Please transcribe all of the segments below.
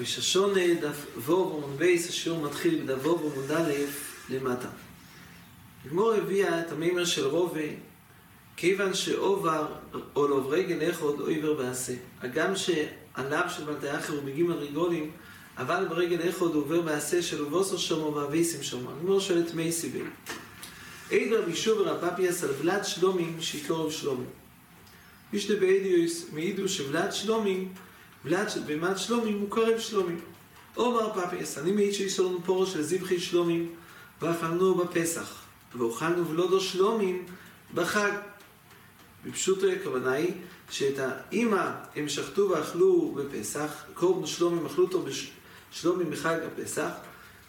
וששונה דף ווב עמוד בייס, השיעור מתחיל בדף ווב עמוד א' למטה. הגמור הביאה את המימר של רובה, כיוון שעובר או לא רגל אחד או עיוור בעשה. הגם שעליו של בלתי אחר הוא בגימל רגולים, אבל ברגל אחד הוא עובר בעשה של ובוסו שומו ואביסים שומו. הגמור שואלת מי סיבל. עד רבי שובר הפפיאס על ולד שלומים שיקורב שלומים. משנה בעדיוס מעידו שוולד שלומים ולד של בהמת שלומים הוא קרב שלומים. אומר פפיאס, אני מעיד שיש לנו פורו של זבחי שלומים ואכלנו בפסח, ואוכלנו ולודו שלומים בחג. בפשוטו הכוונה היא שאת האימא הם שחטו ואכלו בפסח, קורבן שלומים אכלו אותו בשלומים בחג הפסח,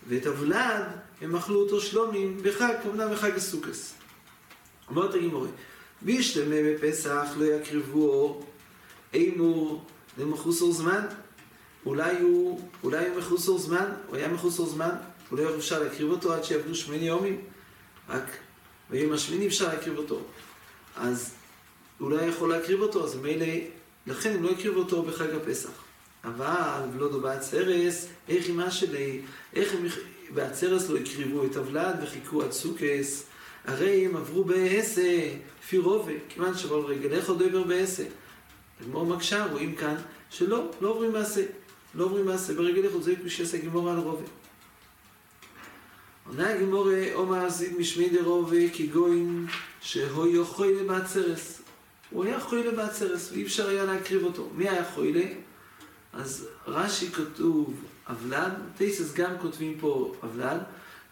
ואת הוולד הם אכלו אותו שלומים בחג, כמובן בחג הסוכס. אומרת הגימורי, בישלמה בפסח לא יקריבו אימור למחוסר זמן. אולי הוא, אולי הוא מחוסר זמן, הוא היה מחוסר זמן, אולי לא אפשר להקריב אותו עד שיעבדו שמני יומים, רק ביום השמיני אפשר להקריב אותו. אז הוא לא יכול להקריב אותו, אז מילא, לכן הם לא הקריבו אותו בחג הפסח. אבל ולודו בעצרס, איך אמא שלי, איך הם בעצרס לא הקריבו את הוולד וחיכו עד סוכס, הרי הם עברו בעשה, לפי רובה, כיוון שבכל רגל איך עוד עבר בעשה. הגמור מקשה, רואים כאן, שלא, לא עוברים מעשה. לא עוברים מעשה, ברגל עוד זה שיעשה גמור על רובה. עונה הגמור עומר זיד משמי דרובה כגוין שהוא יכול לבעצרס. הוא היה חוילה בעצרס, ואי אפשר היה להקריב אותו. מי היה חוילה? אז רש"י כתוב אבלן, טייסס גם כותבים פה אבלן,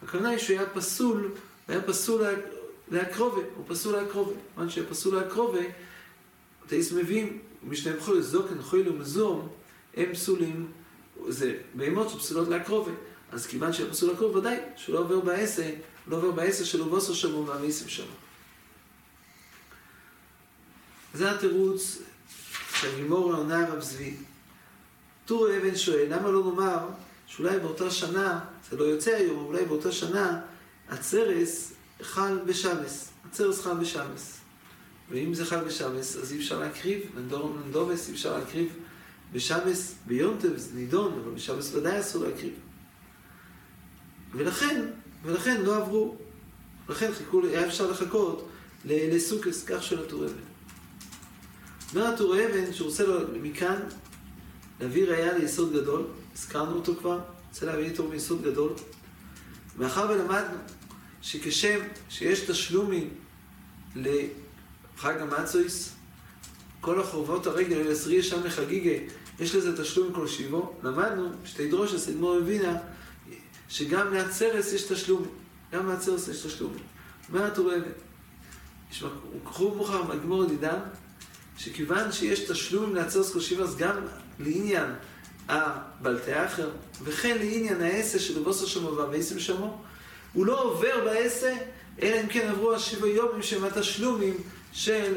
הכוונה היא שהוא היה פסול, היה פסול להקרובה, הוא פסול להקרובה. כיוון שהיה פסול להקרובה, טייס מביאים, משנה בכל זוקן, חויל ומזום, הם פסולים, זה בהמות שפסולות להקרובה. אז כיוון שהיה פסול להקרובה, ודאי שהוא לא עובר בעשה, לא עובר בעשה שלו בוסו שמו והמיסים שמו. זה התירוץ של גימור העונה הרב צבי. טור אבן שואל, למה לא נאמר שאולי באותה שנה, זה לא יוצא היום, אולי באותה שנה, הצרס חל בשבס. הצרס חל בשבס. ואם זה חל בשבס, אז אי אפשר להקריב, נדובס אי אפשר להקריב בשבס, ביונטב זה נידון, אבל בשבס ודאי אסור להקריב. ולכן, ולכן לא עברו, לכן חיכו, היה אפשר לחכות לסוכס, כך של הטור אבן. אומר הטור אבן שהוא רוצה לו מכאן להביא ראייה ליסוד גדול, הזכרנו אותו כבר, רוצה להביא איתו מיסוד גדול. מאחר ולמדנו שכשם שיש תשלומים לחג המצויס, כל החובות הרגל, אל עשרי ישם לחגיגה, יש לזה תשלום כל שיבו, למדנו, שתי דרושס, אדמו"ר הבינה, שגם לעצרס יש תשלום, גם לעצרס יש תשלום. אומר הטור אבן, קחו מאוחר מהגמור דידם, שכיוון שיש תשלום לעצרס כל שיבו, אז גם לעניין הבלטי אחר, וכן לעניין העשה של בוסר שמו והמייסים שמו, הוא לא עובר בעשה, אלא אם כן עברו השבע יומים שהם התשלומים של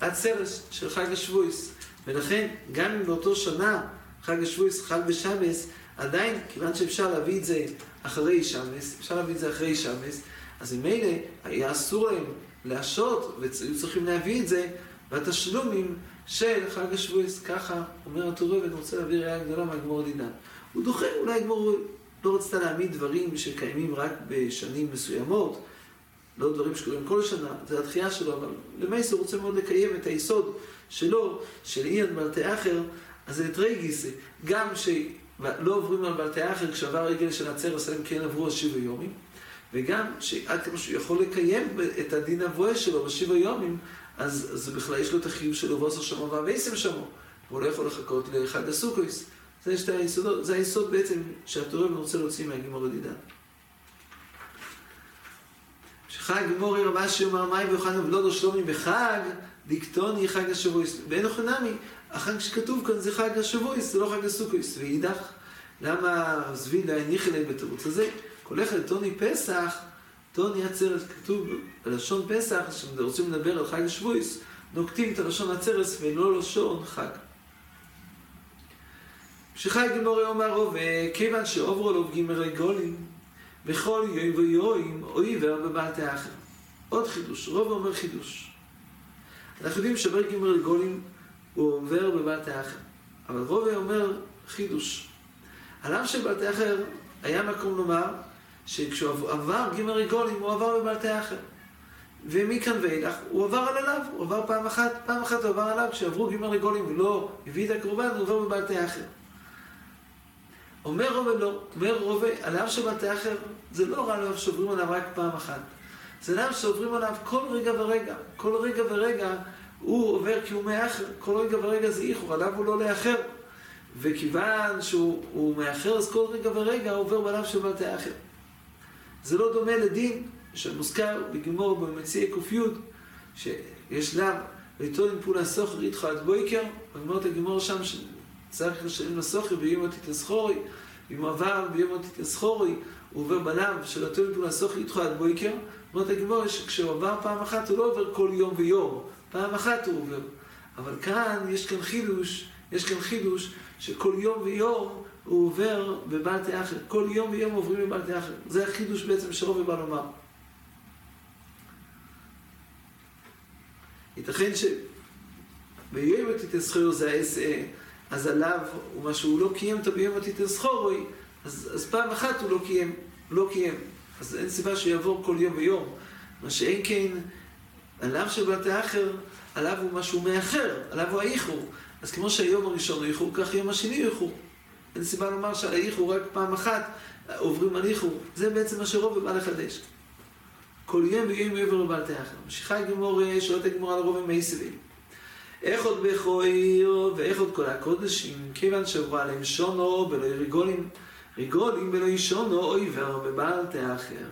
הצרס של חג השבויס. ולכן, גם אם באותו שנה חג השבויס חל בשבס, עדיין, כיוון שאפשר להביא את זה אחרי שבס, אפשר להביא את זה אחרי שבס, אז ממילא היה אסור להם להשעות, והיו צריכים להביא את זה בתשלומים של חג השבועס, ככה אומר הטורו, ואני רוצה להביא ראייה גדולה מהגמור דינן. הוא דוחה, אולי הגמור לא רצתה להעמיד דברים שקיימים רק בשנים מסוימות, לא דברים שקורים כל שנה, זה התחייה שלו, אבל למעשה הוא רוצה מאוד לקיים את היסוד שלו, של אי בלטי אחר, אז זה רגיס, גם שלא עוברים על בלטי אחר כשעבר רגל של עצרס, אלא כן עברו השבע יומים, וגם שעד כמה שהוא יכול לקיים את הדין הבואה שלו בשבע יומים, אז, אז בכלל יש לו את החיוב שלו ועושה שמו והוויסם שמו, והוא לא יכול לחכות לחג הסוכויס. זה שתי היסודות, זה היסוד בעצם שהתורם רוצה להוציא מהגימור הדידה. שחג גימורי רבה שאומר מים ויוחנן ולודו שלומי בחג, דיקטוני חג השבויס. ואין אוכנמי, החג שכתוב כאן זה חג השבויס, זה לא חג הסוכויס. ואידך, למה זבין לא הניח אליהם בתירוץ הזה? כל אחד טוני פסח, טוני עצרת, כתוב בלשון פסח, כשרוצים לדבר על חג השבויס, נוקטים את הלשון עצרס ולא לשון חג. גמורי אומר רובה, כיוון שעוברו לו גימרי גולים, בכל יוי ויואים עיוור בבלתי אחר. עוד חידוש, רוב אומר חידוש. אנחנו יודעים שעובר ג' רגולים הוא עובר בבלטי אחר. אבל רובי אומר חידוש. על אף שבלטי אחר היה מקום לומר שכשהוא עבר ג' רגולים הוא עבר בבלטי אחר. ומכאן ואילך הוא עבר על עליו, הוא עבר פעם אחת, פעם אחת הוא עבר עליו, כשעברו ג' רגולים ולא הביא את הקורבן, הוא עובר בבלטי אחר. אומר רובה לא, אומר רובה, על הר שבלטי אחר, זה לא רע לו שעוברים עליו רק פעם אחת. זה לאו שעוברים עליו כל רגע ורגע. כל רגע ורגע הוא עובר כי הוא מאחר. כל רגע ורגע זה איחור, עליו הוא לא לאחר. וכיוון שהוא מאחר, אז כל רגע ורגע הוא עובר בעליו של בלטי אחר. זה לא דומה לדין שמוזכר בגמור במציעי ק"י, שיש לאו, עם פעולה סוחר איתך עד בויקר, את הגמור שם שצריך לשלם לסוחר ביום תתסחורי, אם עבר ביום תתסחורי, הוא עובר בלם של התון עם פעולה סוחר איתך עד בויקר, אומרת הגמור שכשהוא עבר פעם אחת הוא לא עובר כל יום ויום, פעם אחת הוא עובר. אבל כאן יש כאן חידוש, יש כאן חידוש שכל יום ויום הוא עובר בבלטי אחר. כל יום ויום עוברים בבלטי אחר. זה החידוש בעצם שרובי בא לומר. ייתכן שביום התתסחור זה העשה, אז עליו, ומה שהוא לא קיים אותו ביום התתסחורוי, אז, אז פעם אחת הוא לא קיים, לא קיים. אז אין סיבה שיעבור כל יום ויום. מה שאין כן, עליו של בלטי אחר, עליו הוא משהו מאחר, עליו הוא האיחור. אז כמו שהיום הראשון הוא איחור, כך יום השני הוא איחור. אין סיבה לומר שעל האיחור רק פעם אחת עוברים על איחור. זה בעצם מה שרוב בא לחדש. כל יום ויום מעבר לבלטי אחר. ממשיכה גמור, שואלת הגמור על רוב המייסבים. איך עוד בכויר ואיך עוד כל הקודשים, כיוון שעברו עליהם שונו ולא רגולים, רגולים ולא שונו אוי וער בבלטי אחר.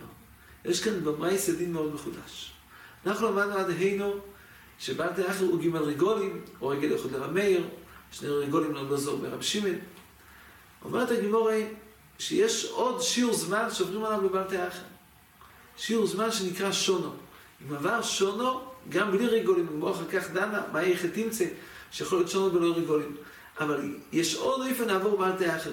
יש כאן במאי דין מאוד מחודש. אנחנו למדנו עד היינו שבלטי אחר הוא גימל רגולים, או רגל יכול לרב מאיר, שני רגולים לא גזור ברב שמעון. אומרת הגימורי שיש עוד שיעור זמן שעוברים עליו בבלטי אחר. שיעור זמן שנקרא שונו. אם עבר שונו, גם בלי רגולים, אם אחר כך דנה, מה יהיה תמצא, שיכול להיות שונו בלא רגולים. אבל יש עוד איפה נעבור בלטי אחר.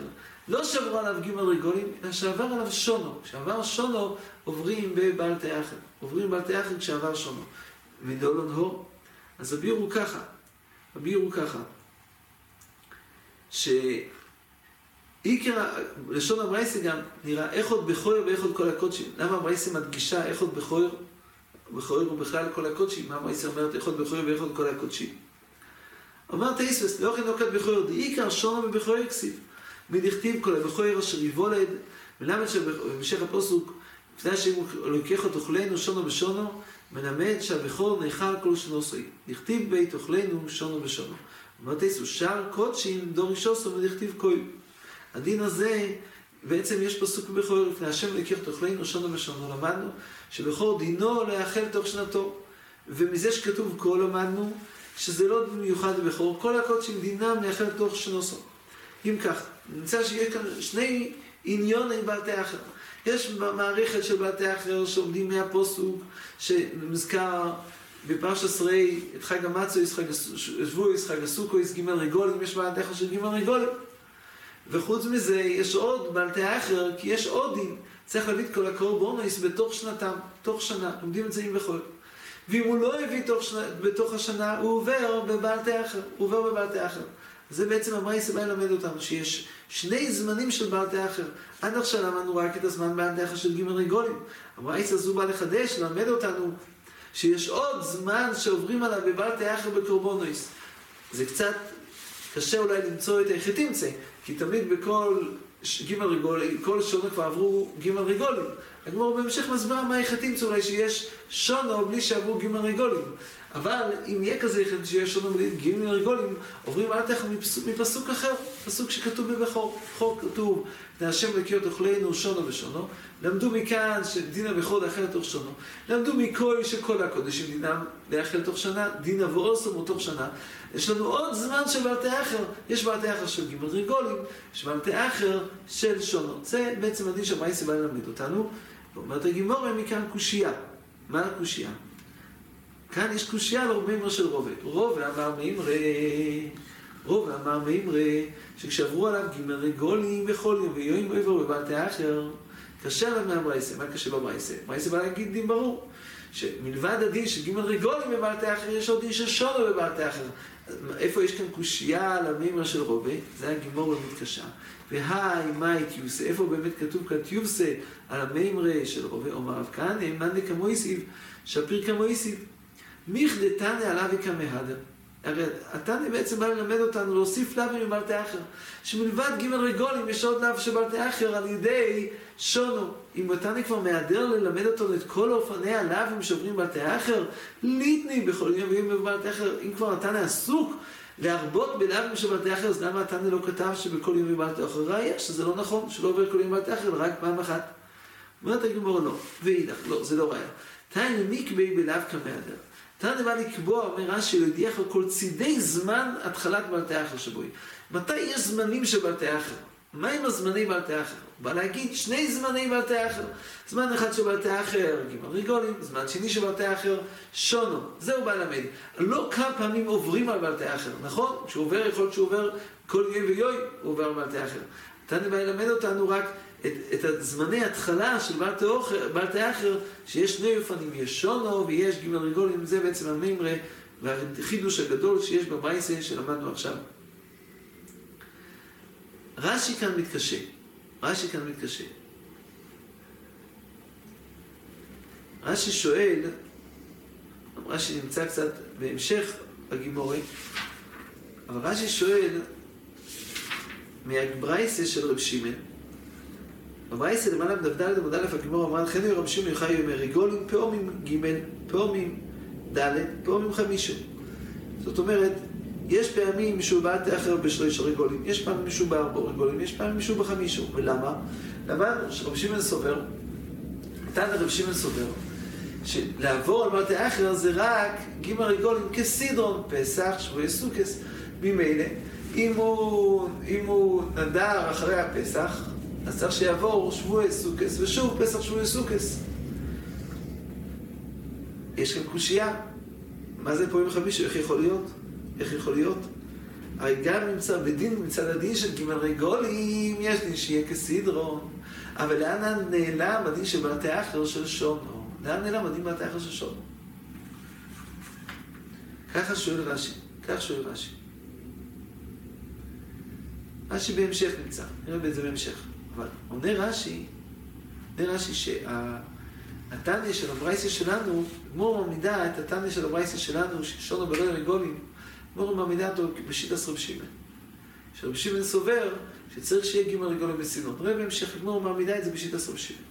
לא שעברו עליו ג' רגולים, אלא שעבר עליו שונו. כשעבר שונו, עוברים בבלטי אחר. עוברים בבלטי אחר כשעבר שונו. ודולון הו. אז הביאור הוא ככה. הביאור הוא ככה. שעיקר, לשון הברייסה גם נראה איך עוד בכויר ואיך עוד כל הקודשים. למה הברייסה מדגישה איך עוד בכויר? בכויר הוא בכלל כל הקודשים. מה הברייסה אומרת איך עוד בכויר ואיך עוד כל הקודשים? אומר תייספס, לא כן לא בכויר, דעיקר שונו ובכויר כסיב. מדכתיב כל הבכויר אשר יבולד, ולמד שבמשך הפוסוק, לפני השם לוקח תאכלנו שונו בשונו, מלמד שהבכור נאכל כל שנו עשוי. דכתיב בית אוכלנו שונו בשונו. אומרת איסו, שער קודשים דור אישוסו ודכתיב כהן. הדין הזה, בעצם יש פסוק בכור, לפני השם לקח תאכלנו שונו בשונו. למדנו שבכור דינו לאכל תוך שנתו. ומזה שכתוב כה למדנו, שזה לא מיוחד לבכור, כל הקודשים דינם לאכל תוך שנוסו. אם כך, נמצא שיש כאן שני עניוני בעלתי אחר. יש מערכת של בעלתי אחר שעומדים מהפוסוק, שמזכר בפרשת עשרי, את חג המצו, שבועיס, חג הסוכויס, ג' רגולים, יש בעלתי אחר של ג' רגולים. וחוץ מזה, יש עוד בעלתי אחר, כי יש עוד דין. צריך להביא את כל הקורבונויס בתוך שנתם, תוך שנה, לומדים את זה עם בכל. ואם הוא לא הביא תוך שנה, בתוך השנה, הוא עובר בבעלתי אחר, הוא עובר בבעלתי אחר. זה בעצם המרייס בא ללמד אותנו, שיש שני זמנים של בעלתי אחר. עד עכשיו למדנו רק את הזמן בעלתי אחר של ג' רגולים. המרייס הזו בא לחדש, ללמד אותנו שיש עוד זמן שעוברים עליו בבעלתי אחר בקורבונויס. זה קצת קשה אולי למצוא את איך תמצא, כי תמיד בכל ג' רגולים, כל שונו כבר עברו ג' רגולים. הגמור בהמשך מסביר מה תמצא אולי שיש שונו בלי שעברו ג' רגולים. אבל אם יהיה כזה יחד שיש לנו ג' רגולים, עוברים אל תכף מפסוק אחר, פסוק שכתוב בבכור. חוק כתוב, להשם לקיות אוכלנו שונו ושונו. למדו מכאן שדין הבכור לאכל תוך שונו. למדו מכל שכל הקודשים דינם לאכל תוך שנה, דין אבואוסום תוך שנה. יש לנו עוד זמן של בעלתי אחר. יש בעלתי אחר של ג' רגולים, יש בעלתי אחר של שונו. זה בעצם הדין שהמייסי בא ללמד אותנו. ואומרת הגימורה מכאן קושייה. מה הקושייה? כאן יש קושייה על רוב מימרה של רובה. רובה אמר מימרה, רובה אמר מימרה, שכשעברו עליו גימרי גולים בכל יום ויום עבר בבלתי אחר, קשה עליו מהברייסה. מה קשה בברייסה? ברייסה בא להגיד דין ברור, שמלבד הדין של ג' רגולים בבעל תאחר, יש עוד דין של שונו בבעל תאחר. איפה יש כאן קושייה על המימר של רובי? זה הגימור במתקשה. והי, מאי טיוסה, איפה באמת כתוב כאן טיוסה על המימרה של רובי? אומר רב כהנא, מאנה כמויסיב, שפיר כמויסיב. מיכדה תנא עליו וכמהדר. הרי התנא בעצם בא ללמד אותנו להוסיף לאו מבלטי אחר. שמלבד ג' רגולים יש עוד לאו של בלטי אחר על ידי שונו. אם התנא כבר מהדר ללמד אותנו את כל אופני הלאווים שעוברים בלטי אחר, ליטני בכל יום ויום בבלטי אחר. אם כבר התנא עסוק להרבות בלאווים של בלטי אחר, אז למה התנא לא כתב שבכל יום בבלטי אחר? ראיה שזה לא נכון, שלא עובר כל יום בבלטי אחר, רק פעם אחת. אומרת הגמור לא, ואידך, לא, זה לא ראיה. תנא מיקבי בלאו כמהדר. תנא בא לקבוע, אומר רש"י, להודיח על כל צידי זמן התחלת בלטי אחר שבוי. מתי יש זמנים של בלטי אחר? מה עם הזמני בלטי אחר? הוא בא להגיד שני זמני בלטי אחר. זמן אחד של בלטי אחר, גימל ריגולים, זמן שני של בלטי אחר, שונו. זה הוא בא ללמד. לא כמה פעמים עוברים על בלטי אחר, נכון? כשהוא עובר, יכול להיות שהוא עובר כל יום ויום, הוא עובר על בלטי אחר. תנא בא ללמד אותנו רק את, את הזמני התחלה של בעל תא אחר, שיש שני אופנים, יש שונו ויש גימל רגולים, זה בעצם המימרה והחידוש הגדול שיש במייסה שלמדנו עכשיו. רש"י כאן מתקשה, רש"י כאן מתקשה. רש"י שואל, רש"י נמצא קצת בהמשך הגימורי, אבל רש"י שואל מהברייסה של רב שמעון, בברייסה למעלה בדף עמוד א' הגמור אמרה לכן ירב שמעון יוחאי יאמר ריגולים פעומים ג' פעומים ד' פעומים חמישו. זאת אומרת, יש פעמים שהוא בא תאחר בשלוש רגולים, יש פעמים שהוא בארבע רגולים, יש פעמים שהוא בחמישו. ולמה? למה שרב שמעון סובר, תנא רב שמעון סובר, שלעבור על בתי אחר זה רק ג' רגולים כסידרון, פסח, שבועי סוכס, ממילא. אם הוא, אם הוא נדר אחרי הפסח, אז צריך שיעבור שבועי סוכס, ושוב פסח שבועי סוכס. יש כאן קושייה. מה זה פה עם חמישי? איך יכול להיות? איך יכול להיות? הרי גם נמצא בדין, מצד הדין של ג' רגולים, יש דין שיהיה כסידרון. אבל לאן נעלם הדין של בתי אחר של שונו? לאן נעלם הדין בתי אחר של שונו? ככה שואל רש"י, כך שואל רש"י. רש"י בהמשך נמצא, נראה את זה בהמשך. אבל עונה רש"י, עונה רש"י שהתניא של הברייסה שלנו, גמור מעמידה את התניא של הברייסה שלנו, ששונו בלא רגולים, גמור מעמידה אותו בשיטת רב שמעון. שרב שמעון סובר שצריך שיהיה גימל רגולים בסינון. נראה בהמשך, גמור מעמידה את זה בשיטת רב שמעון.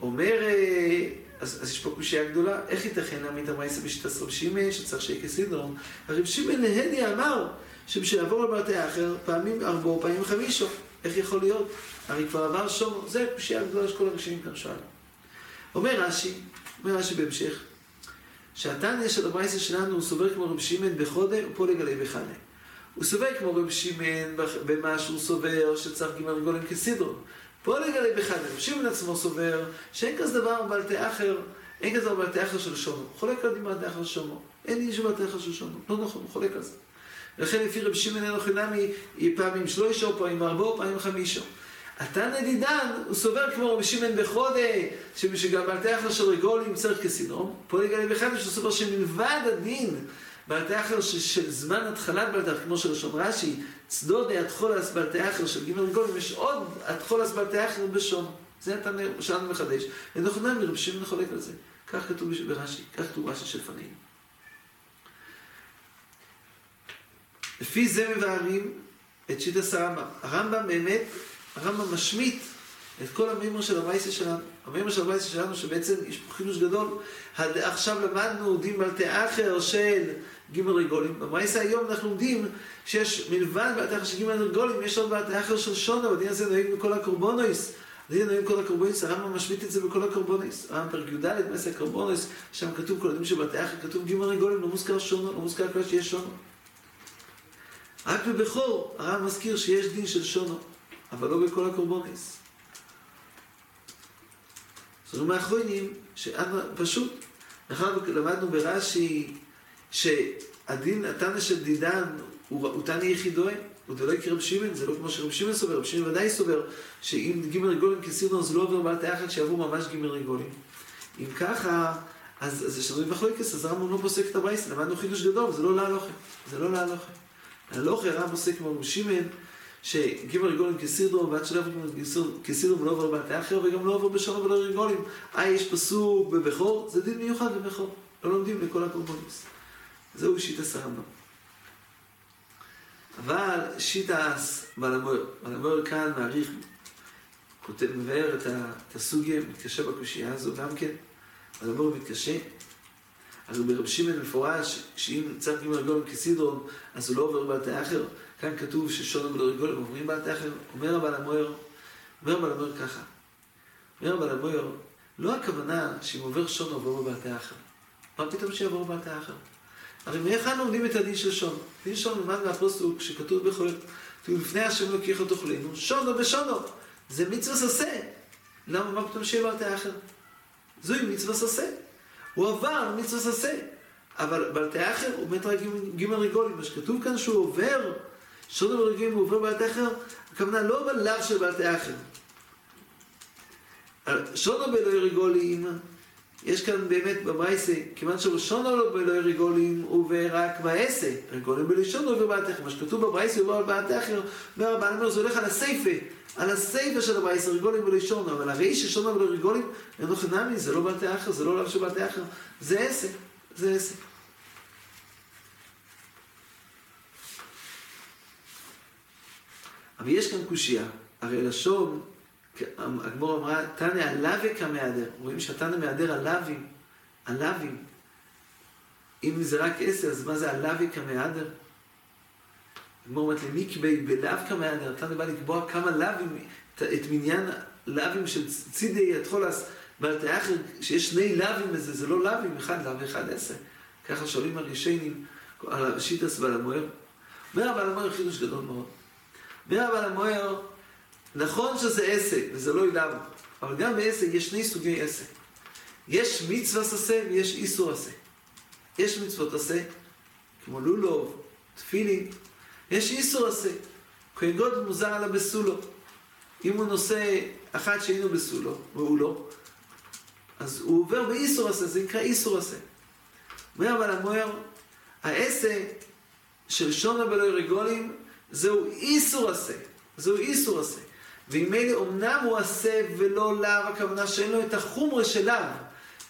אומר, אז, אז יש פה קושייה גדולה, איך ייתכן להעמיד המייסה בשיטת רב שמעון, שצריך שיהיה כסינון? הרב שמעון להדי אמר שבשביל לעבור לבתי אחר, פעמים ארבעו, פעמים חמישו. איך יכול להיות? הרי כבר עבר שום, זה קושייה גדולה שכל הראשונים כאן שואלים. אומר רש"י, אומר רש"י בהמשך, שהתניא של הברייסה שלנו הוא סובר כמו רב שמעון בחודה ופה לגלי בחנה. הוא סובר כמו רב שמעון במה שהוא סובר שצריך ג' רגולים כסידרון. פה לגלי בחנה, רב שמעון עצמו סובר שאין כזה דבר בלתי אחר, אין כזה דבר בלתי אחר של שונו. חולק על דין בלתי אחר של שונו. אין של בלתי אחר של שונו. לא נכון, הוא חולק על זה. ולכן לפי רב שמעון אין חינמי, היא פעמים שלושה, פעמים ארבעו, פעמים חמישו. התנא דידן, הוא סובר כמו רבי שמעון בחודה, שגם בעל אחר של רגולים צריך כסינום. פה לגבי בחדה שהוא סובר שמלבד הדין בעל אחר של זמן התחלת בעל אחר, כמו שלשון רש"י, צדודי התחולס בעל אחר של ג' רגולים, יש עוד התחולס בעל אחר בשון. זה התנא שלנו מחדש. ונכונן מרבי שמעון חולק על זה. כך כתוב ברש"י, כך כתוב רש"י של פנינו. לפי זה מבארים את שיטת הרמב"ם. הרמב"ם באמת, הרמב"ם משמיט את כל המימור של המייסה שלנו. המימור של המייסה שלנו שבעצם יש פה חידוש גדול. עכשיו למדנו דין בלתי אחר של ג' רגולים. במייסה היום אנחנו לומדים שיש מלבד בלתי אחר של ג' רגולים, יש עוד בלתי אחר של שונה, והדין הזה נוהג בכל הקורבונויס. הדין נוהג בכל הקורבונויס, הרמב"ם משמיט את זה בכל הקורבונויס. הרמב"ם פרק י"ד, מסע הקורבונויס, שם כתוב כל הדין אחר, כתוב ג' רגולים, לא מוזכר שונו, לא מוזכר כל שיש שונו. רק בבכור הרב מזכיר שיש דין של שונו, אבל לא בכל הקורבוניס. זאת אומרת, האחרונים, שפשוט, אנחנו למדנו ברש"י שהדין, התנא של דידן הוא, הוא תנא יחידוי, הוא דלוי כרב שמעון, זה לא כמו שרב שמעון סובר, רב שמעון ודאי סובר שאם ג' רגולים כסירנון זה לא עובר בעל תאחת שיעברו ממש ג' רגולים. אם ככה, אז, אז יש לנו מחלוקס, אז הרמב"ם לא פוסק את הברייסה, למדנו חידוש גדול, זה לא להלוכה, זה לא להלוכה. להלוכה הרמב"ם פוסק כמו שמעון, שגימל רגולים כסידרו, ועד שלא עובר כסידרו ולא עובר בתי אחר, וגם לא עובר בשונו ולא רגולים. אה, יש פסוק בבכור, זה דין מיוחד בבכור. לא לומדים לכל הקורבנוס. זהו שיטס הרמב"ם. אבל שיטס בלמויר, בלמויר כאן מעריך, כותב, מבאר את הסוגיה, מתקשה בקושייה הזו גם כן. בלמויר מתקשה. אז הוא ברב שמעון מפורש, שאם צריך גימל רגולים כסידרון, אז הוא לא עובר בתי אחר. כאן כתוב ששונו ולא רגולים עוברים בעל תכר, אומר הבעל המוער, אומר הבעל המוער ככה, אומר הבעל המוער, לא הכוונה שאם עובר שונו עובר בעל תכר. מה פתאום שיעבור בעל תכר? הרי מאיכן לומדים את הדין של שונו? דין שונו נלמד מהפוסטוק שכתוב בכל, כתוב לפני השם לוקח לא תאכלנו, שונו ושונו. זה מצווה ססה. למה, מה פתאום בעל תכר? זוהי מצווה ססה. הוא עבר מצווה ססה. אבל בעל תאחר הוא מת רק ג' רגולים. מה שכתוב כאן שהוא עובר שונו ברגעים הוא עובר בעלת אחר, הכוונה לא בלאו של בעלת אחר. שונו באלוהי רגולים, יש כאן באמת במייסה, כיוון ששונו לא באלוהי רגולים, הוא ורק בעשה, רגולים בלשונו אחר. מה שכתוב במייסה הוא עובר בעלת אחר, אומר הבעל אומר, זה הולך על הסייפה, על הסייפה של המייסה, רגולים בלשונו, אבל הרי ששונו באלוהי רגולים, אינו חנמי, זה לא אחר, זה לא לאו של אחר, זה עסק, זה עסק. אבל יש כאן קושייה. הרי לשון, הגמור אמרה, תנא הלווה כמהדר. רואים שהתנא מהדר הלווים, הלווים. אם זה רק עשר, אז מה זה הלווה כמהדר? הגמור אומרת למקבי בלאו כמהדר. תנא בא לקבוע כמה לווים, את מניין לאווים של צידי התחולס, תאחר, שיש שני לאווים לזה, זה לא לאווים, אחד לאו ואחד עשר. ככה שואלים הראשונים על השיטס ועל המוער. אומר אבל המוער חידוש גדול מאוד. אומר אבל המוער, נכון שזה עסק, וזה לא אילם, אבל גם בעסק יש שני סוגי עסק. יש מצווה עשה ויש איסור עשה. יש מצוות עשה, כמו לולוב, תפילין, יש איסור עשה. כהן מוזר עליו בסולו. אם הוא נושא אחת שהיינו בסולו, והוא לא, אז הוא עובר באיסור עשה, זה נקרא איסור עשה. אומר אבל המוער, העסק של שונה בלוי רגולים זהו איסור עשה. זהו איסור עשה. ואם אלה אמנם הוא עשה ולא לאו, הכוונה שאין לו את החומרה של לאו.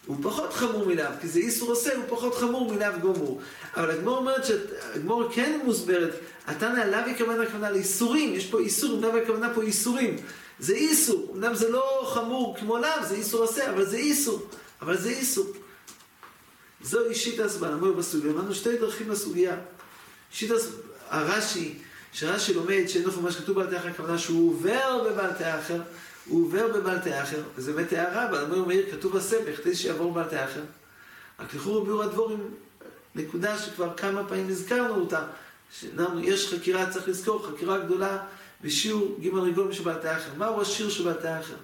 הוא פחות חמור מלאו, כי זה איסור עשה, הוא פחות חמור מלאו גמור. אבל הגמור אומרת שהגמור כן מוסברת, התנא עליו הכוונה הכוונה לאיסורים, יש פה איסור, אמנם הכוונה פה איסורים. זה איסור, אמנם זה לא חמור כמו לאו, זה איסור עשה, אבל זה איסור. אבל זה איסור. זו אישית הסברה, אמרו בסוגיה, אמרנו שתי דרכים לסוגיה. אישית הרש"י, שרש"י לומד שאין לך מה שכתוב בעל תאחר, הכוונה שהוא עובר בבעל תאחר, הוא עובר בבעל תאחר, וזה באמת הערה, אבל אומר מאיר, כתוב בסמך, כדי שיעבור בבעל תאחר. רק לכאורה ביאור הדבורים, נקודה שכבר כמה פעמים הזכרנו אותה, יש חקירה, צריך לזכור, חקירה גדולה בשיעור ג' רגולים של בעל תאחר. מהו השיר של בעל תאחר?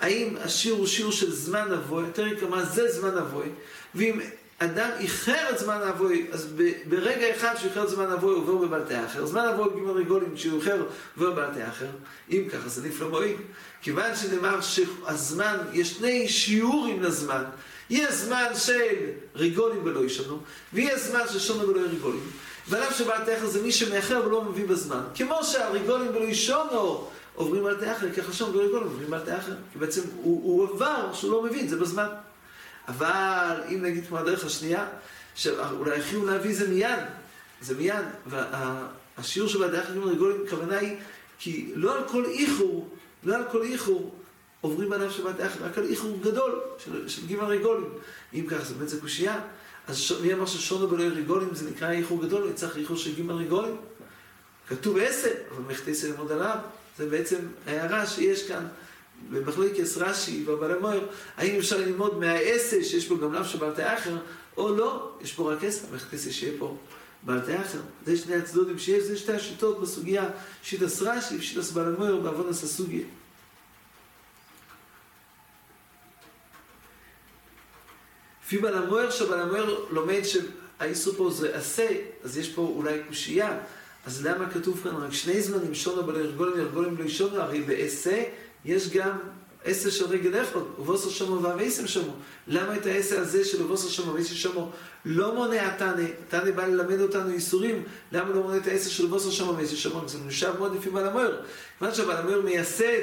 האם השיר הוא שיר של זמן אבוי, יותר כמה זה זמן אבוי, ואם אדם איחר את זמן האבוי, אז ברגע אחד שהוא איחר את זמן האבוי הוא עובר בבלטי אחר. זמן האבוי ג' רגולים, כשהוא איחר עובר בבלטי אחר. אם ככה זה נפלא מועיל. כיוון שנאמר שהזמן, יש שני שיעורים לזמן. יהיה זמן של רגולים ולא ישנו, ויהיה זמן של שונו ולא רגולים. ועליו שבלטי אחר זה מי שמאחר ולא מביא בזמן. כמו שהרגולים ולא ישונו עוברים בלטי אחר, ככה שונו ולא רגולים עוברים בלטי אחר. כי בעצם הוא, הוא עבר שהוא לא מבין, זה בזמן. אבל אם נגיד כמו הדרך השנייה, שאולי החיוב להביא זה מיד, זה מיד, והשיעור של הדרך הגמר רגולים, הכוונה היא, כי לא על כל איחור, לא על כל איחור עוברים עליו שבת אחת, רק על איחור גדול של, של גימל רגולים. אם כך, זה באמת זה קושייה. אז ש... מי אמר ששונו בלא רגולים זה נקרא איחור גדול, צריך איחור של גימל רגולים? כתוב עשר, אבל מחטא ללמוד עליו. זה בעצם הערה שיש כאן. במחלוקת רש"י והבעל המויר, האם אפשר ללמוד מהעשר שיש פה גם לאו של בעלתי אחר, או לא, יש פה רק עשר, מחלוקת שיהיה פה בעלתי אחר. זה שני הצדודים שיש, זה שתי השיטות בסוגיה, שיטס רש"י ושיטס בעל המויר בעוונס הסוגיה. לפי שבעל המויר לומד שהאיסור פה זה עשה, אז יש פה אולי קושייה. אז למה כתוב כאן רק שני זמנים, שונו בלרגולים, ירגולים לא ישונו, הרי בעשה יש גם עשר של רגל אחד, ובוסר שמו ואבייסם שמו. למה את העשר הזה של ובוסר שמו ואבייסם שמו לא מונע תנא? תנא בא ללמד אותנו איסורים, למה לא מונע את העשר של ובוסר שמו ואבייסם שמו? זה נשאר מאוד לפי בעל המויר. כיוון שבעל המויר מייסד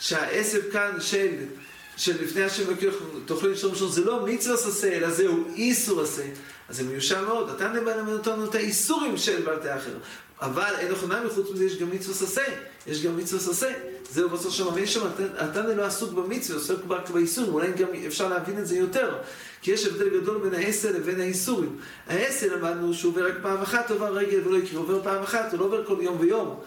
שהעשב כאן של, של לפני השם וכאילו תאכלו לשלום ראשון, זה לא מצווה עשה, אלא זהו איסור עשה. אז זה מיושב מאוד. התנא בא ללמד אותנו את האיסורים של בעלתי האחר. אבל אין לך נמי, חוץ מזה יש גם מצווה עשה. יש גם מצווה עשה. זהו בסוף ויש שם, התנא לא עסוק במצווה, עוסק רק באיסורים, אולי גם אפשר להבין את זה יותר, כי יש הבדל גדול בין העשר לבין האיסורים. העשר למדנו שהוא עובר רק פעם אחת, עובר רגל ולא יקרה, עובר פעם אחת, הוא לא עובר כל יום ויום.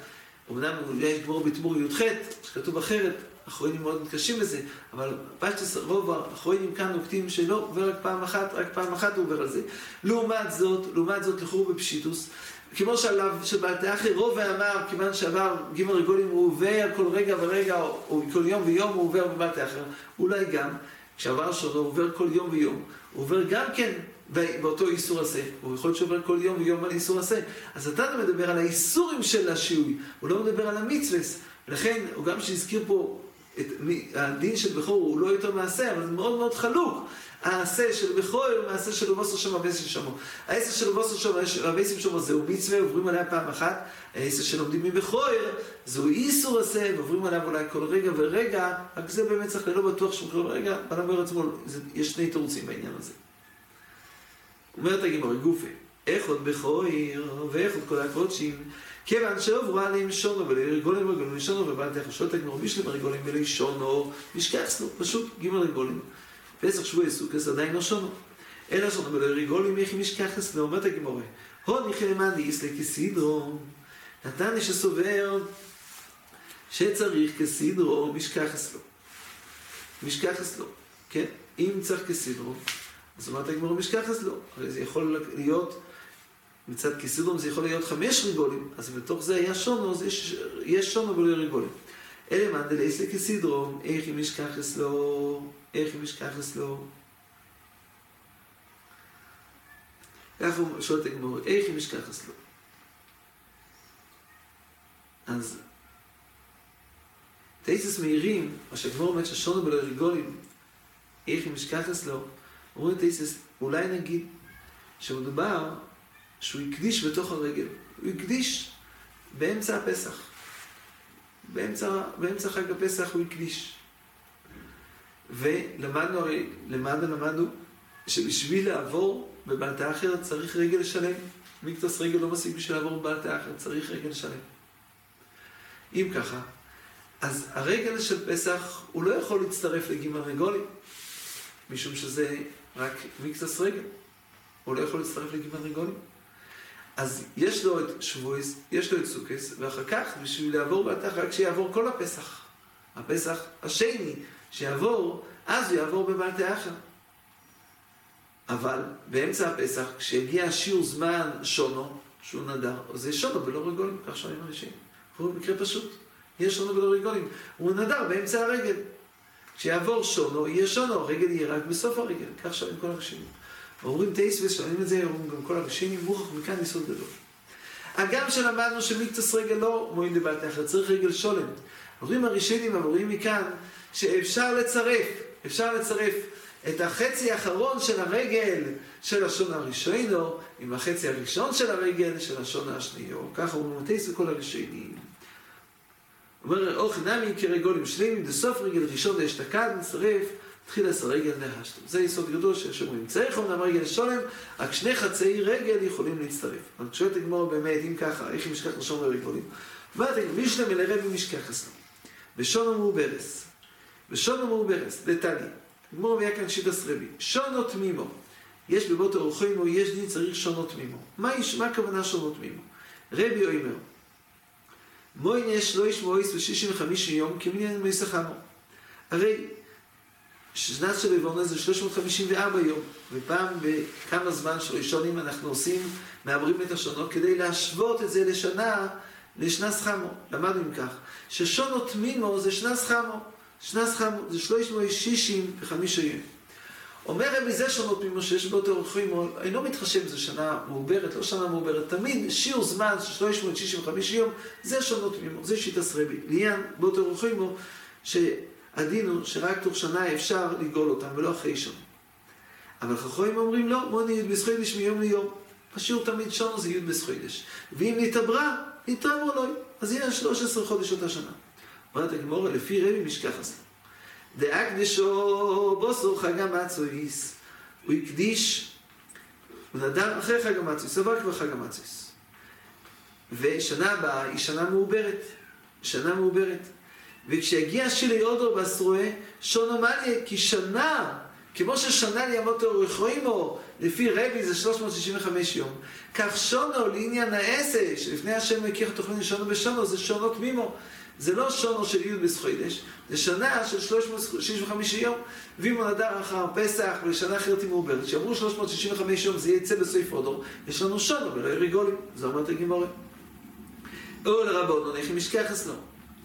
אמנם יש גמור בתמור י"ח, שכתוב אחרת, אחרונים מאוד מתקשים בזה, אבל פשטס רוב האחרונים כאן נוקטים שלא עובר רק פעם אחת, רק פעם אחת הוא עובר על זה. לעומת זאת, לעומת זאת לכאורה בפשיטוס, כמו שעליו, שבעלתי אחי רוב ואמר, כיוון שעבר ג' רגולים הוא עובר כל רגע ורגע, או כל יום ויום הוא עובר בבעלתי אחר, אולי גם, כשעבר שונו הוא עובר כל יום ויום, הוא עובר גם כן באותו איסור עשה, הוא יכול להיות שעובר כל יום ויום על איסור עשה, אז אתה מדבר על האיסורים של השיעוי, הוא לא מדבר על המצווה, ולכן, הוא גם שהזכיר פה את הדין של בכור הוא לא יותר מעשה, אבל זה מאוד מאוד חלוק. העשה של הוא מעשה של אובוסו שם אבייסים שמו. העשה של אובוסו שם אבייסים שמו זהו מצווה, עוברים עליה פעם אחת. העשה שלומדים מבכור זהו איסור עשה, ועוברים עליו אולי כל רגע ורגע, רק זה באמת צריך ללא בטוח שהוא כל רגע, אבל אומר עצמו, יש שני תירוצים בעניין הזה. אומרת הגימורי גופי, איך עוד בכור ואיך עוד כל הקודשים כיוון שעברו עליהם שונו ולרגולים רגולים לשונו ובאתי אחשות הגמור בשלם רגולים ולשונו נשכחסנו, פשוט גימל רגולים. פסח שבוע סוכס עדיין לא שונו. אלא שונו ולרגולים איך משכחס אומרת הגמורה. הון יחלמן דיסלה כסידרו. נתן לי שסובר שצריך כסידרו משכחס לו. משכחס לו, כן? אם צריך כסידרו, אז אומרת הגמורה משכחס לו. הרי זה יכול להיות מצד כיסודום זה יכול להיות חמש ריגולים, אז בתוך זה היה שונו, אז יש, יש שונו ולא ריגולים. אלה מאן דלייסא כסידרום, איך אם ישכח אצלו, איך אצלו. ככה הוא שואל את הגמור, איך אם ישכח אצלו. אז תייסס מהירים, מה שהגמור אומר ששונו ולא ריגולים, איך ישכח אצלו, אומרים תייסס, אולי נגיד שמדובר שהוא הקדיש בתוך הרגל. הוא הקדיש באמצע הפסח. באמצע, באמצע חג הפסח הוא הקדיש. ולמדנו הרי, למדנו, למדנו, שבשביל לעבור בבלטה אחרת צריך רגל לשלם. מיקטוס רגל לא מספיק בשביל לעבור בבלטה אחרת, צריך רגל לשלם. אם ככה, אז הרגל של פסח, הוא לא יכול להצטרף לגימל רגולים, משום שזה רק מיקטוס רגל. הוא לא יכול להצטרף לגימל רגולים. אז יש לו את שבויס, יש לו את סוכס, ואחר כך, בשביל לעבור בתח, רק שיעבור כל הפסח. הפסח השני, שיעבור, אז הוא יעבור בבלתי אחר. אבל באמצע הפסח, כשיגיע שיעור זמן שונו, שהוא נדר, זה שונו ולא רגולים, כך שומעים אנשים. הוא מקרה פשוט. יש שונו ולא רגולים. הוא נדר באמצע הרגל. כשיעבור שונו, יהיה שונו, הרגל יהיה רק בסוף הרגל. כך שומעים כל אנשים. אומרים טייס ושואלים את זה, אומרים גם כל הראשים, מוכח מכאן יסוד גדול. הגם שלמדנו שמקצס רגל לא מועיל לבעלת אחר, צריך רגל שולם. אומרים הראשונים, אומרים מכאן, שאפשר לצרף, אפשר לצרף את החצי האחרון של הרגל של השון הראשונו, עם החצי הראשון של הרגל של השון השני, או ככה אומרים טייס וכל הראשונים. אומר, אוכי נמי כרגולים שלמים, דסוף רגל ראשון לאשתקד, נצרף תחיל עשר רגל נהשתם. זה יסוד גדול שיש אומרים. צריך אומנם רגל שולם, רק שני חצאי רגל יכולים להצטרף. אבל שואלת הגמור באמת, אם ככה, איך אם ישכח לשון ורגולים? ואתם, מישלם אל הרבי משכח אצלו. בשונו מעוברס. בשונו מעוברס, לטלי. גמור כאן שיטס רבי. שונו תמימו. יש בבוטו אורחוימו, יש דין צריך שונו תמימו. מה, הכוונה שונו תמימו? רבי אומר, מוינש לא ישמעו איס ושישים וחמישי יום כמניין מיסחמו. הרי שנת של עיוורון זה 354 יום, ופעם בכמה זמן של ראשונים אנחנו עושים, מעברים את השונות כדי להשוות את זה לשנה, לשנה סחמו. למדנו עם כך, ששונו תמימו זה שנה סחמו. שנה סחמו זה 365 יום. אומר רבי זה שונות תמימו שיש באותו אורחים, אינו מתחשב, זה שנה מעוברת, לא שנה מעוברת, תמיד שיעור זמן של 365 יום, זה שונות תמימו, זה שיטס רבי. לעניין באותו אורחים, ש... הדין הוא שרק תוך שנה אפשר לגאול אותם, ולא אחרי שנה. אבל חכמים אומרים לא, מוני י' בסחוידש מיום ליום. השיעור תמיד שונו זה י' בסחוידש. ואם נתעברה, נתעברו לו. אז יהיה 13 חודש אותה שנה. אומרת הגמורה, לפי רבי משכחס. דאקדשו בוסו חג המצויס. הוא הקדיש, הוא נדר אחרי חג המצויס, עבר כבר חג המצויס. ושנה הבאה היא שנה מעוברת. שנה מעוברת. וכשיגיע שילי אודו בסרועה, שונו מליה, כי שנה, כמו ששנה לימות אורחוימו, לפי רבי זה 365 יום, כך שונו לעניין העשר, שלפני השם מכיר תוכנית שונו בשונו, זה שונו תמימו. זה לא שונו של י' בסחוידש, זה שנה של 365 יום, ואם הוא נדר אחר פסח ושנה אחרת היא מעוברת, שאמרו 365 יום זה יצא בסעיף אודור, יש לנו שונו ולא יריגולים, זה אומרת הגימורת. או לרבונון, איך היא משכחס לו?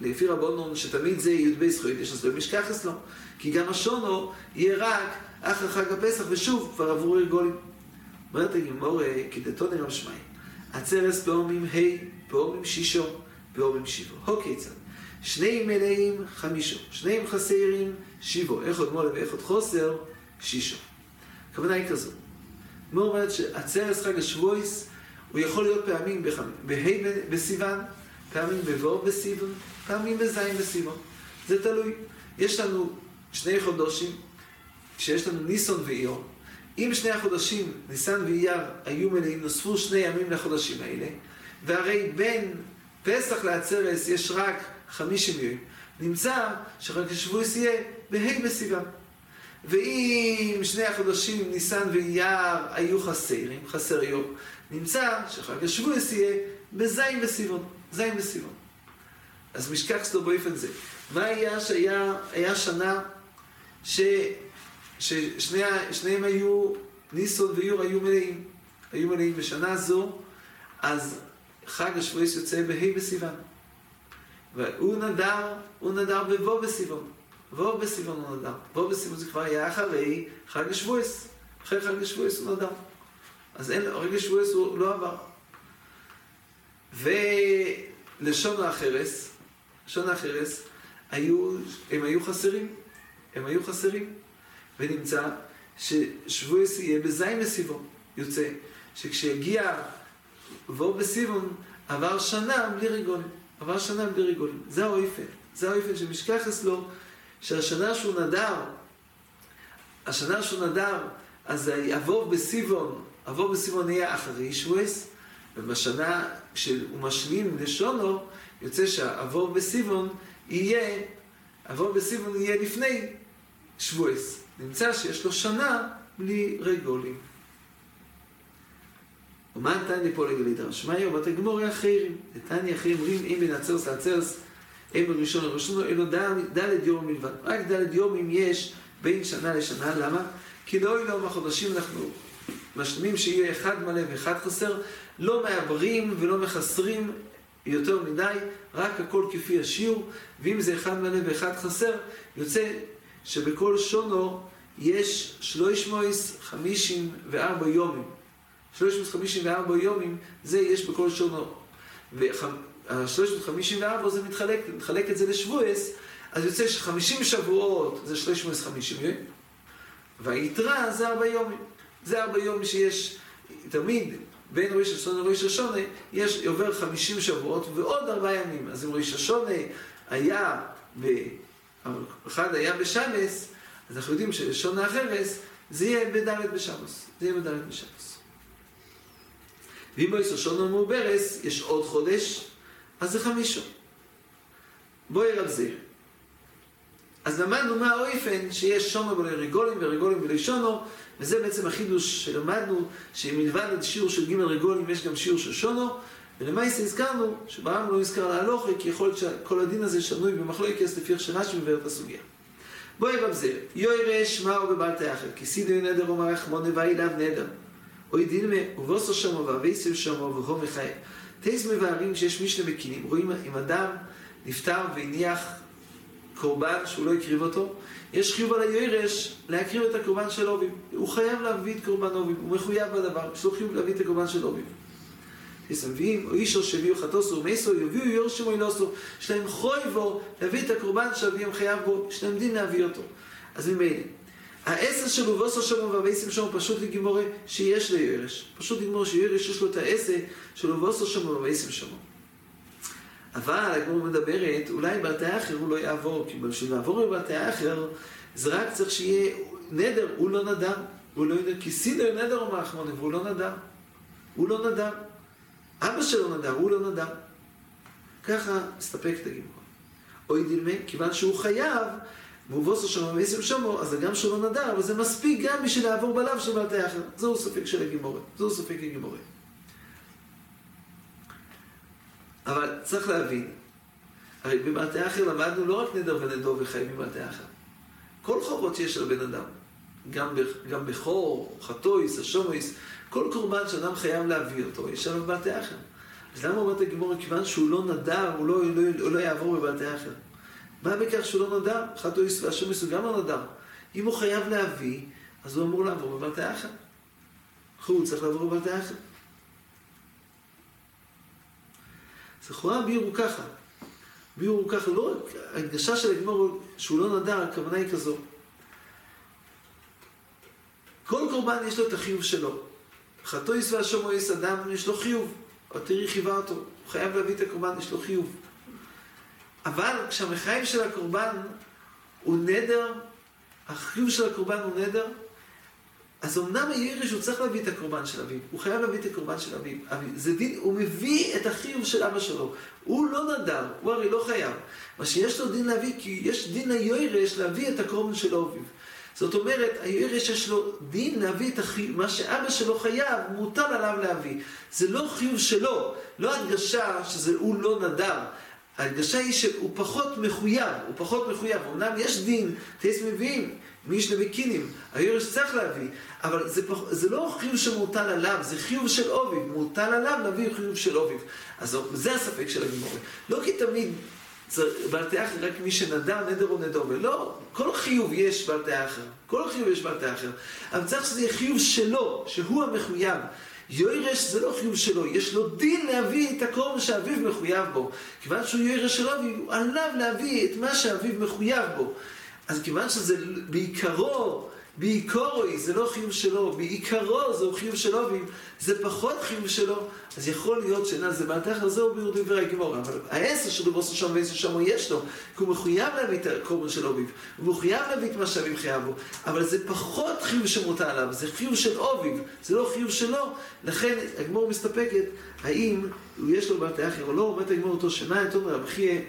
לפי רבונון, שתמיד זה י' בסחוידש, אז לא משכחס לו, כי גם השונו יהיה רק אחר חג הפסח, ושוב, כבר עברו רגולים. אומרת הגימור, כדתו נרם שמי, עצרס פעומים ה', פעומים שישו, פעומים שיבו. הו כיצד? שני מלאים חמישו, שניים חסרים איך עוד מולה עוד חוסר, שישו. הכוונה היא כזו. כמו אומרת שעצרס חג השבויס, הוא יכול להיות פעמים בה' בסיוון, פעמים בו' בסיוון, פעמים בז' בסיוון. זה תלוי. יש לנו שני חודשים, שיש לנו ניסון ואיור. אם שני החודשים, ניסן ואייר, היו מלאים, נוספו שני ימים לחודשים האלה, והרי בין פסח לעצרס יש רק חמישים ימים, נמצא שחג השבועס יהיה בה' בסיוון. ואם שני החודשים, ניסן ואייר, היו חסרים, חסר יום, נמצא שחג השבועס יהיה בז' בסיוון, ז' בסיוון. אז משכח סדו באופן זה. מה היה שהיה היה שנה ש... ששניהם היו, ניסון ויור היו מלאים, היו מלאים בשנה זו, אז חג השבועס יוצא בה' בסיוון. והוא נדר, הוא נדר בבוא בסיוון. בוא בסיוון הוא נדר. בוא בסיוון זה כבר היה אחרי חג השבועס. אחרי חג השבועס הוא נדר. אז אין, חג השבועס הוא לא עבר. ולשון האחרס, לשון האחרס, היו, הם היו חסרים. הם היו חסרים. ונמצא ששבועס יהיה בזין בסיבון. יוצא שכשיגיע וור בסיבון, עבר שנה בלי ריגולים. עבר שנה בלי ריגולים. זה האויפן. זה האויפן שמשכחס לו, שהשנה שהוא נדר, השנה שהוא נדר, אז עבור בסיבון, עבור בסיבון יהיה אחרי שבועס, ובשנה שהוא משלים לשונו, יוצא שהעבור בסיבון יהיה, עבור בסיבון יהיה לפני שבועס. נמצא שיש לו שנה בלי רגולים. ומה נתניה פה לגליד הרשמאי? ובת הגמורי אחרים. נתניה אחרים אומרים אם בין עצרס לעצרס, אין בראשון לראשון, אלא דלת יום מלבד. רק דלת יומים יש בין שנה לשנה. למה? כי לא יהיו החודשים אנחנו משלימים שיהיה אחד מלא ואחד חסר, לא מעברים ולא מחסרים יותר מדי, רק הכל כפי השיעור, ואם זה אחד מלא ואחד חסר, יוצא שבכל שונו יש 354 יומים. 354 יומים, זה יש בכל שונו. וה-354 זה מתחלק, מתחלק את זה לשבועס, אז יוצא ש-50 שבועות זה 350 יום, והיתרה זה 4 יומים. זה 4 יומים שיש תמיד בין ראש השונה לראש השונה, יש, עובר 50 שבועות ועוד 4 ימים. אז אם ראש השונה היה, ב... אחד היה בשמס, אז אנחנו יודעים שלשון האחרס זה יהיה בד' בשמוס. זה יהיה בד' בשמוס. ואם בואי שונו מעוברס, יש עוד חודש, אז זה חמישו. בואי רב זה. אז למדנו מה האויפן שיש שונו בלרגולים ורגולים בלשונו, וזה בעצם החידוש שלמדנו, שמלבד שיעור של ג' רגולים יש גם שיעור של שונו, ולמעשה הזכרנו שברם לא נזכר להלוכה, כי יכול להיות שכל הדין הזה שנוי במחלוקת לפי איך שרש"י מבאר את הסוגיה. בואי רמזל, יוירש מהו בבל תאכל, כי סידו נדר אומר רחמונה ואילב נדר. אוי דילמה, ובוסו שמו ואבייסו שמו והו מחייב. תייס מבארים שיש משנה מקינים, רואים אם אדם נפטר והניח קורבן שהוא לא הקריב אותו, יש חיוב על הירש להקריב את הקורבן של אובים. הוא חייב להביא את קורבן אובים, הוא מחויב בדבר, יש לו חיוב להביא את הקורבן של אובים. תסם מביאים, או אישו שהביאו חטוסו ומסו, יביאו יורשמו אילוסו, יש להם חוי בו להביא את הקורבן שאביהם חייב בו, יש להם דין להביא אותו. אז ממילא, העשר של ובוסו שמו והבייסים שמו פשוט לגימורי שיש לירש. פשוט לגמור שירש יש לו את העשר של ובוסו שמו והבייסים שמו. אבל הגמור מדברת, אולי בתי אחר הוא לא יעבור, כי בשביל לעבור בבתי אחר, זה רק צריך שיהיה נדר, הוא לא נדר. הוא לא נדר, כי סידר נדר אומר אחמונה, והוא לא נדר. הוא לא נדר. אבא שלו נדר, הוא לא נדר. ככה מסתפק את הגימור. אוי דילמה, כיוון שהוא חייב, מובוסו שם ועשם שמו, אז גם שלא נדר, אבל זה מספיק גם בשביל לעבור בלב של בתי אחר. זהו ספק של הגימורת. זהו ספק הגימורת. אבל צריך להבין, הרי בבתי אחר למדנו לא רק נדר ונדור וחיים בבתי אחר. כל חובות שיש על בן אדם, גם, גם בכור, חטויס, אשומויס, כל קורבן שאדם חייב להביא אותו, יש עליו בבתי אחר. אז למה אומרת הגימור, כיוון שהוא לא נדר, הוא לא, לא, הוא לא יעבור בבתי אחר? מה בכך שהוא לא נדר? חטויס ואשומויס הוא גם לא נדר. אם הוא חייב להביא, אז הוא אמור לעבור בבתי אחר. הוא צריך לעבור. אז לכאורה הביאור הוא ככה. הביאור הוא ככה, לא רק ההדגשה של הגמור שהוא לא נדר, הכוונה היא כזו. כל קורבן יש לו את החיוב שלו. חטויס והשומויס, אדם יש לו חיוב. תראי חיווה אותו, הוא חייב להביא את הקורבן, יש לו חיוב. אבל כשהמחייב של הקורבן הוא נדר, החיוב של הקורבן הוא נדר, אז אמנם הירש הוא צריך להביא את הקורבן של אביו, הוא חייב להביא את הקורבן של אביו. זה דין, הוא מביא את החיוב של אבא שלו. הוא לא נדר, הוא הרי לא חייב. מה שיש לו דין להביא, כי יש דין הירש להביא את הקורבן של אביו. זאת אומרת, הירש יש לו דין להביא את החיוב, מה שאבא שלו חייב, מוטל עליו להביא. זה לא חיוב שלו, לא הדגשה שזה הוא לא נדר. ההדגשה היא שהוא פחות מחויב, הוא פחות מחויב. אמנם יש דין, טייס מביאים, מישנה וקינים, היורש צריך להביא, אבל זה, פח, זה לא חיוב שמוטל עליו, זה חיוב של אוביב, מוטל עליו להביא חיוב של אוביב. אז זה הספק של הגימורי. לא כי תמיד בעל אחר רק מי שנדר, נדר או נדומה. לא, כל חיוב יש בעל אחר. כל חיוב יש בעל אחר. אבל צריך שזה יהיה חיוב שלו, שהוא המחויב. יוירש זה לא חיוב שלו, יש לו דין להביא את הקורבן שאביו מחויב בו. כיוון שהוא יוירש של אביו, הוא עליו להביא את מה שאביו מחויב בו. אז כיוון שזה בעיקרו, בעיקרו זה לא חיוב שלו, בעיקרו זהו חיוב של אביו, זה פחות חיוב שלו, אז יכול להיות שאינה זה בעתך, זהו ביור דברי הגימור. אבל העשר שלו בוסו שם ועשר שם יש לו, כי הוא מחויב להביא את הקורבן של אביו, הוא מחויב להביא את מה שאביו חייב בו, אבל זה פחות חיוב שמותר עליו, זה חיוב של אביו, זה לא חיוב שלו, לכן הגמור מסתפקת, האם יש לו בעתך או לא, אומרת הגמור אותו שנה, את רבי חייא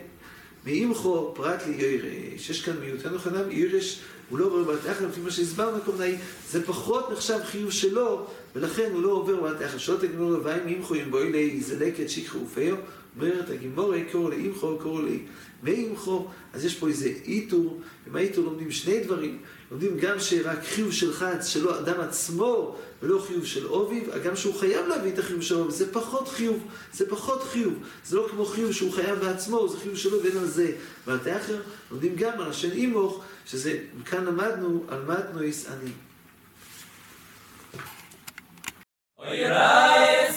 מאימכו פרט לי ירש, יש כאן מיעוטנו חנם, ירש הוא לא עובר בלתי לפי מה שהסברנו, הכוונה היא, זה פחות נחשב חיוב שלו, ולכן הוא לא עובר בלתי אחר. שלא תגמור לביים אימכו אם בואי לי זלקת שיקחו ופיו, אומרת הגימורי קורא לאימכו, קורא לי מאימכו, אז יש פה איזה איתור, ומהאיתור לומדים שני דברים, לומדים גם שרק חיוב של חץ, שלא אדם עצמו, ולא חיוב של אוביב, גם שהוא חייב להביא את החיוב של אוביב, זה פחות חיוב, זה פחות חיוב, זה לא כמו חיוב שהוא חייב בעצמו, זה חיוב שלו ואין על זה. ועל תאחר לומדים גם על השן אימוך, שזה, מכאן למדנו, על מה תנועיס אני. אוי ראי